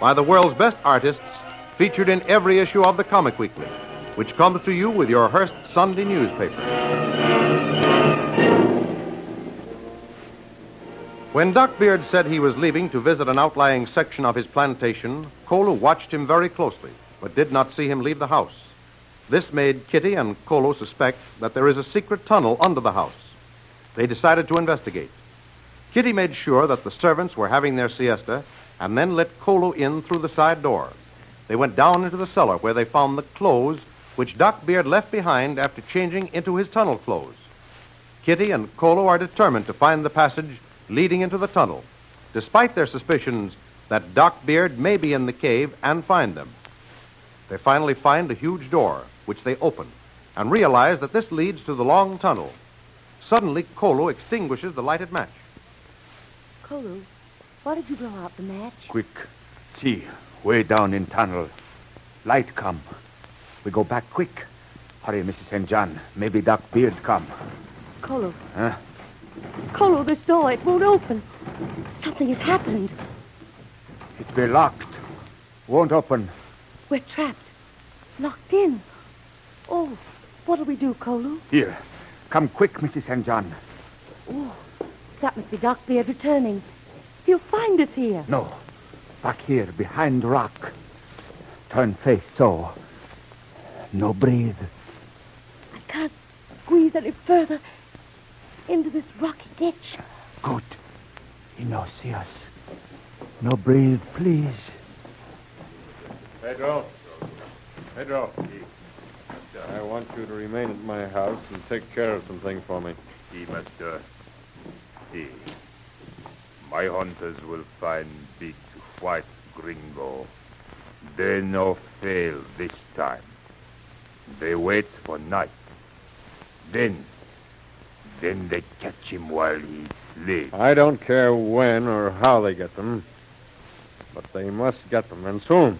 by the world's best artists featured in every issue of the Comic Weekly, which comes to you with your Hearst Sunday newspaper. When Doc Beard said he was leaving to visit an outlying section of his plantation, Kolu watched him very closely, but did not see him leave the house. This made Kitty and Kolu suspect that there is a secret tunnel under the house. They decided to investigate. Kitty made sure that the servants were having their siesta and then let Kolu in through the side door. They went down into the cellar where they found the clothes which Doc Beard left behind after changing into his tunnel clothes. Kitty and Kolu are determined to find the passage leading into the tunnel, despite their suspicions that Doc Beard may be in the cave and find them. They finally find a huge door, which they open, and realize that this leads to the long tunnel. Suddenly, Kolu extinguishes the lighted match. Kolu, why did you blow out the match? Quick. See, way down in tunnel. Light come. We go back quick. Hurry, Mrs. St. John. Maybe Doc Beard come. Kolu, Huh? Kolu, this door, it won't open. Something has happened. It be locked. Won't open. We're trapped. Locked in. Oh, what'll we do, Kolu? Here. Come quick, Mrs. St. John. Oh, that must be Doc Beard returning. He'll find us here. No. Back here, behind rock. Turn face so. No breathe. I can't squeeze any further into this rocky ditch. Good. He no see us. No breathe, please. Pedro. Pedro. I want you to remain at my house and take care of some things for me. See, Master. See. My hunters will find big white gringo. They no fail this time. They wait for night. Then, then they catch him while he sleeps. I don't care when or how they get them, but they must get them, and soon.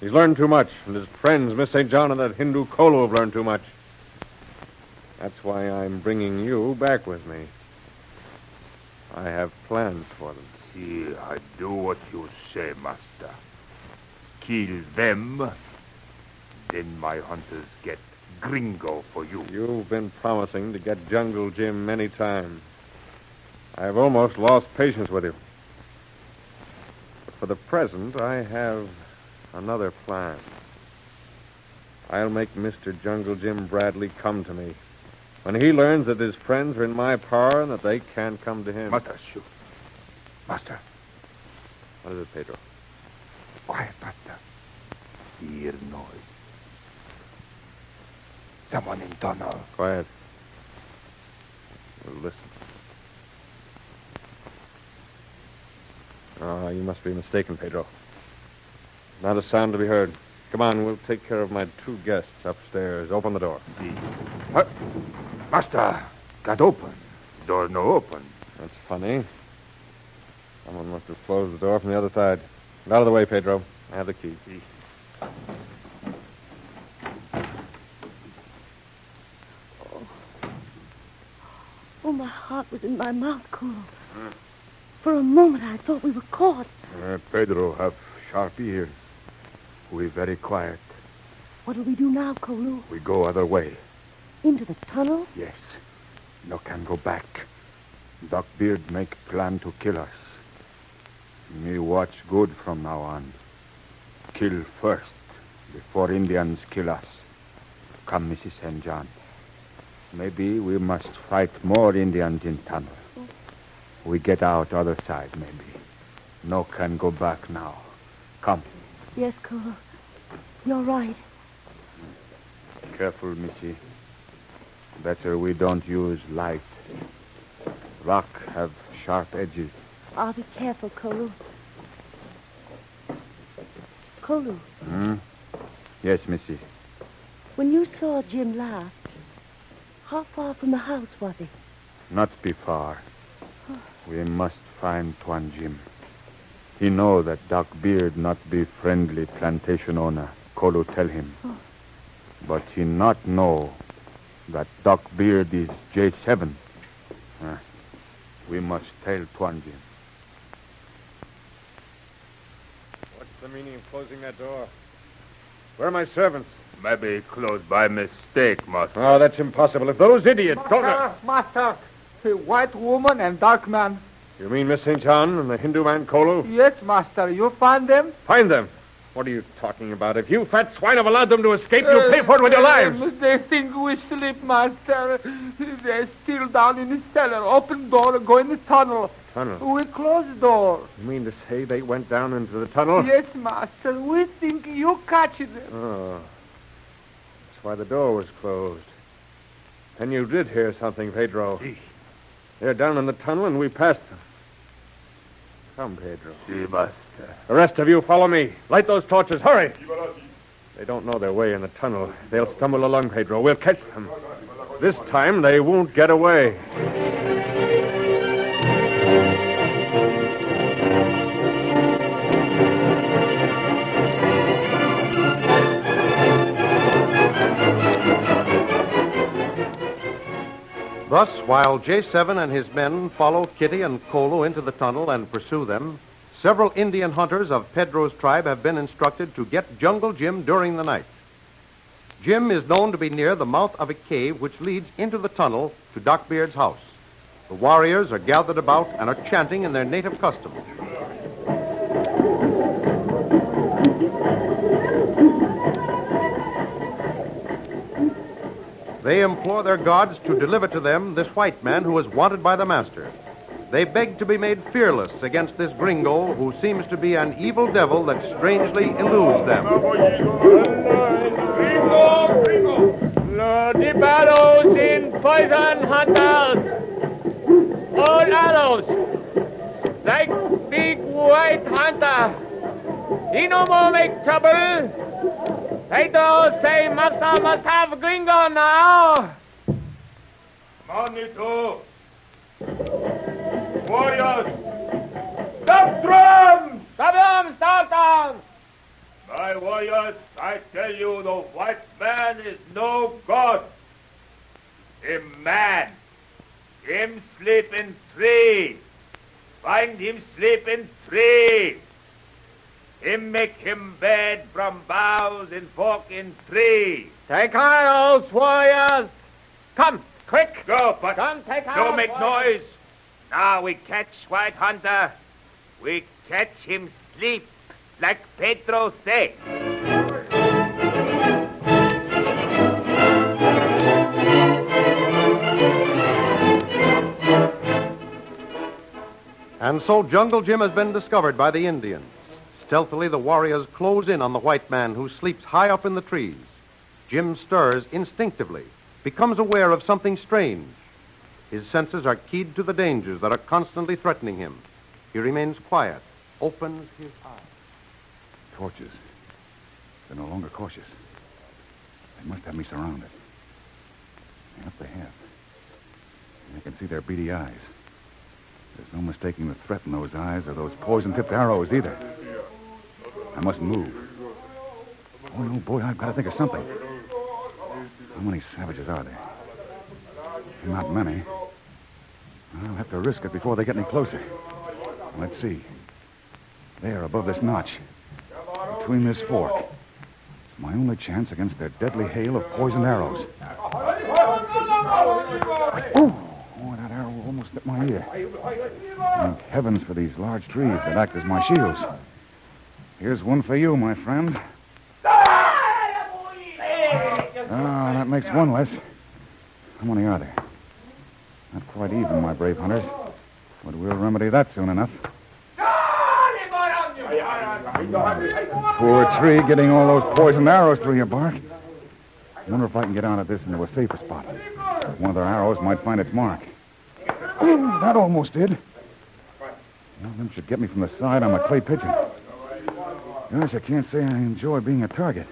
He's learned too much, and his friends, Miss St. John and that Hindu Kolu, have learned too much. That's why I'm bringing you back with me. I have plans for them. See, I do what you say, Master. Kill them, then my hunters get gringo for you. You've been promising to get Jungle Jim many times. I've almost lost patience with you. But for the present, I have another plan. I'll make Mr. Jungle Jim Bradley come to me. When he learns that his friends are in my power and that they can't come to him. Master, shoot. Master, What is it, Pedro? quiet, Master. Hear noise. Someone in tunnel. Quiet. We'll listen. Ah, you must be mistaken, Pedro. Not a sound to be heard. Come on, we'll take care of my two guests upstairs. Open the door. What? Master, got open. door no open. That's funny. Someone must have closed the door from the other side. Get out of the way, Pedro. I have the key. See. Oh, my heart was in my mouth, Kolu. For a moment, I thought we were caught. Uh, Pedro have sharp ear. We very quiet. What'll we do now, Kolu? We go other way. Into the tunnel? Yes. No can go back. Doc Beard make plan to kill us. Me watch good from now on. Kill first, before Indians kill us. Come, Mrs. St. John. Maybe we must fight more Indians in tunnel. We get out other side, maybe. No can go back now. Come. Yes, Kolu. You're right. Careful, Missy. Better we don't use light. Rock have sharp edges. I'll be careful, Kolu. Kolu, Hmm? Yes, Missy. when you saw Jim last, how far from the house was he? Not be far. We must find Tuan Jim. He know that Doc Beard not be friendly plantation owner. Kolu tell him. Oh. But he not know that Doc Beard is J7. Uh, we must tell Tuan Jim. What's the meaning of closing that door? Where are my servants? Maybe closed by mistake, master. Oh, that's impossible. If those idiots don't... Master, the white woman and dark man. You mean Miss St. John and the Hindu man Kolu? Yes, master. You find them? Find them. What are you talking about? If you fat swine have allowed them to escape, you'll pay for it with your lives. Uh, They think we sleep, master. They're still down in the cellar. Open door, go in the tunnel. Tunnel. We close door. You mean to say they went down into the tunnel? Yes, master. We think you catch them. Oh. That's why the door was closed. And you did hear something, Pedro. They're down in the tunnel, and we passed them. Come, Pedro. Si, master. The rest of you, follow me. Light those torches. Hurry. They don't know their way in the tunnel. They'll stumble along, Pedro. We'll catch them. This time, they won't get away. Thus, while J7 and his men follow Kitty and Kolu into the tunnel and pursue them, several Indian hunters of Pedro's tribe have been instructed to get Jungle Jim during the night. Jim is known to be near the mouth of a cave which leads into the tunnel to Doc Beard's house. The warriors are gathered about and are chanting in their native custom. They implore their gods to deliver to them this white man who is wanted by the master. They beg to be made fearless against this gringo who seems to be an evil devil that strangely eludes them. Load the barrels in poison hunters. All arrows. Like big white hunter. He no more make trouble. Pedro say master must have gringo now. Manito! Warriors! Stop drums! Stop stop down. My warriors, I tell you, the white man is no god. Him man. Him sleep in tree. Find him sleep in tree. Him make him bed from boughs and fork in tree. Take arrows, warriors. Come, quick. Go, but Come, take don't make warriors. noise. Now we catch White Hunter. We catch him sleep, like Pedro say. And so Jungle Jim has been discovered by the Indians. Stealthily, the warriors close in on the white man who sleeps high up in the trees. Jim stirs instinctively, becomes aware of something strange. His senses are keyed to the dangers that are constantly threatening him. He remains quiet, opens his eyes. Torches. They're no longer cautious. They must have me surrounded. Yes, they have. And I can see their beady eyes. There's no mistaking the threat in those eyes or those poison-tipped arrows either. I must move. Oh, no, boy, I've got to think of something. How many savages are there? Not many. I'll have to risk it before they get any closer. Let's see. There, above this notch. Between this fork. It's my only chance against their deadly hail of poisoned arrows. Oh, oh that arrow almost hit my ear. Thank heavens for these large trees that act as my shields. Here's one for you, my friend. Ah, that makes one less. How many are there? Not quite even, my brave hunters. But we'll remedy that soon enough. Poor tree getting all those poisoned arrows through your bark. I wonder if I can get out of this into a safer spot. One of their arrows might find its mark. Oh, that almost did. One of them should get me from the side I'm a clay pigeon. Gosh, I can't say I enjoy being a target.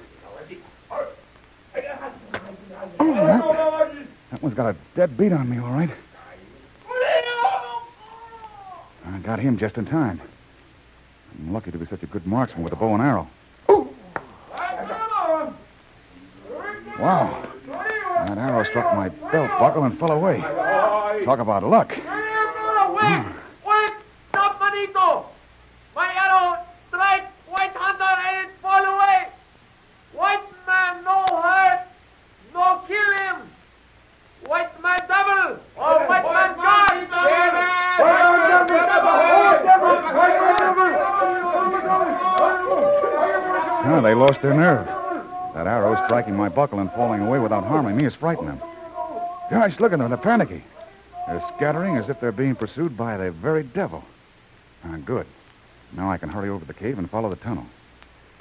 Oh, that, one's got a dead beat on me, all right. I got him just in time. I'm lucky to be such a good marksman with a bow and arrow. Wow. That arrow struck my belt buckle and fell away. Talk about luck. Wait! Wait! Stop, Manito! My arrow strike White Hunter and it fall away! White man no hurt, no kill him! White man double! Oh, white man God! No, they lost their nerve. That arrow striking my buckle and falling away without harming me has frightened them. Gosh, look at them. They're panicky. They're scattering as if they're being pursued by the very devil. Ah, good. Now I can hurry over the cave and follow the tunnel.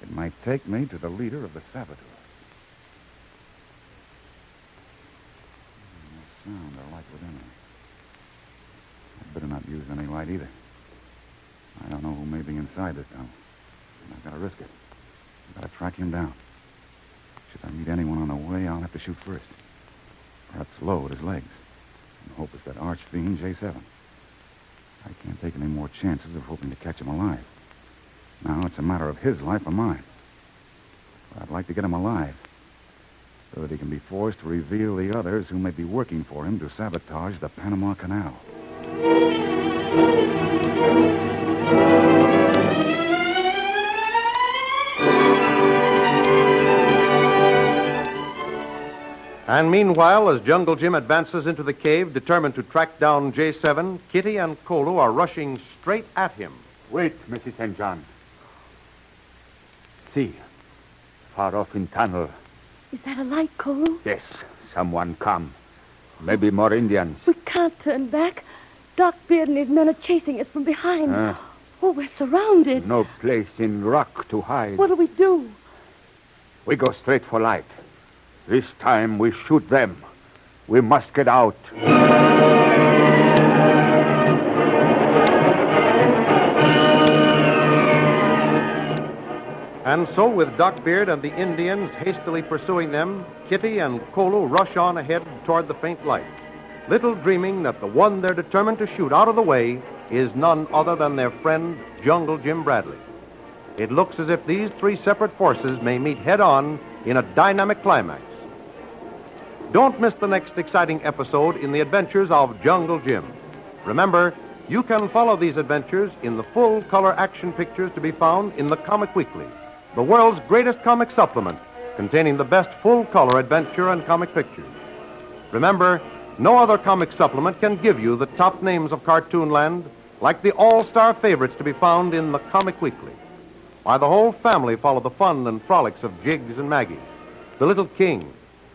It might take me to the leader of the saboteurs. No sound or light within there. I'd better not use any light either. I don't know who may be inside this tunnel. I've got to risk it. I've got to track him down. Should I meet anyone on the way, I'll have to shoot first. Perhaps low at his legs. And hope it's that arch fiend, J7. I can't take any more chances of hoping to catch him alive. Now it's a matter of his life or mine. But I'd like to get him alive. So that he can be forced to reveal the others who may be working for him to sabotage the Panama Canal. And meanwhile, as Jungle Jim advances into the cave, determined to track down J7, Kitty and Kolu are rushing straight at him. Wait, Mrs. St. John. See, far off in tunnel. Is that a light, Cole? Yes, someone come. Maybe more Indians. We can't turn back. Doc Beard and his men are chasing us from behind. Huh? Oh, we're surrounded. No place in rock to hide. What do we do? We go straight for light. This time we shoot them. We must get out. And so, with Doc Beard and the Indians hastily pursuing them, Kitty and Kolu rush on ahead toward the faint light, little dreaming that the one they're determined to shoot out of the way is none other than their friend, Jungle Jim Bradley. It looks as if these three separate forces may meet head on in a dynamic climax. Don't miss the next exciting episode in the adventures of Jungle Jim. Remember, you can follow these adventures in the full color action pictures to be found in the Comic Weekly, the world's greatest comic supplement containing the best full color adventure and comic pictures. Remember, no other comic supplement can give you the top names of Cartoonland like the all star favorites to be found in the Comic Weekly. Why, the whole family follow the fun and frolics of Jiggs and Maggie, the Little King,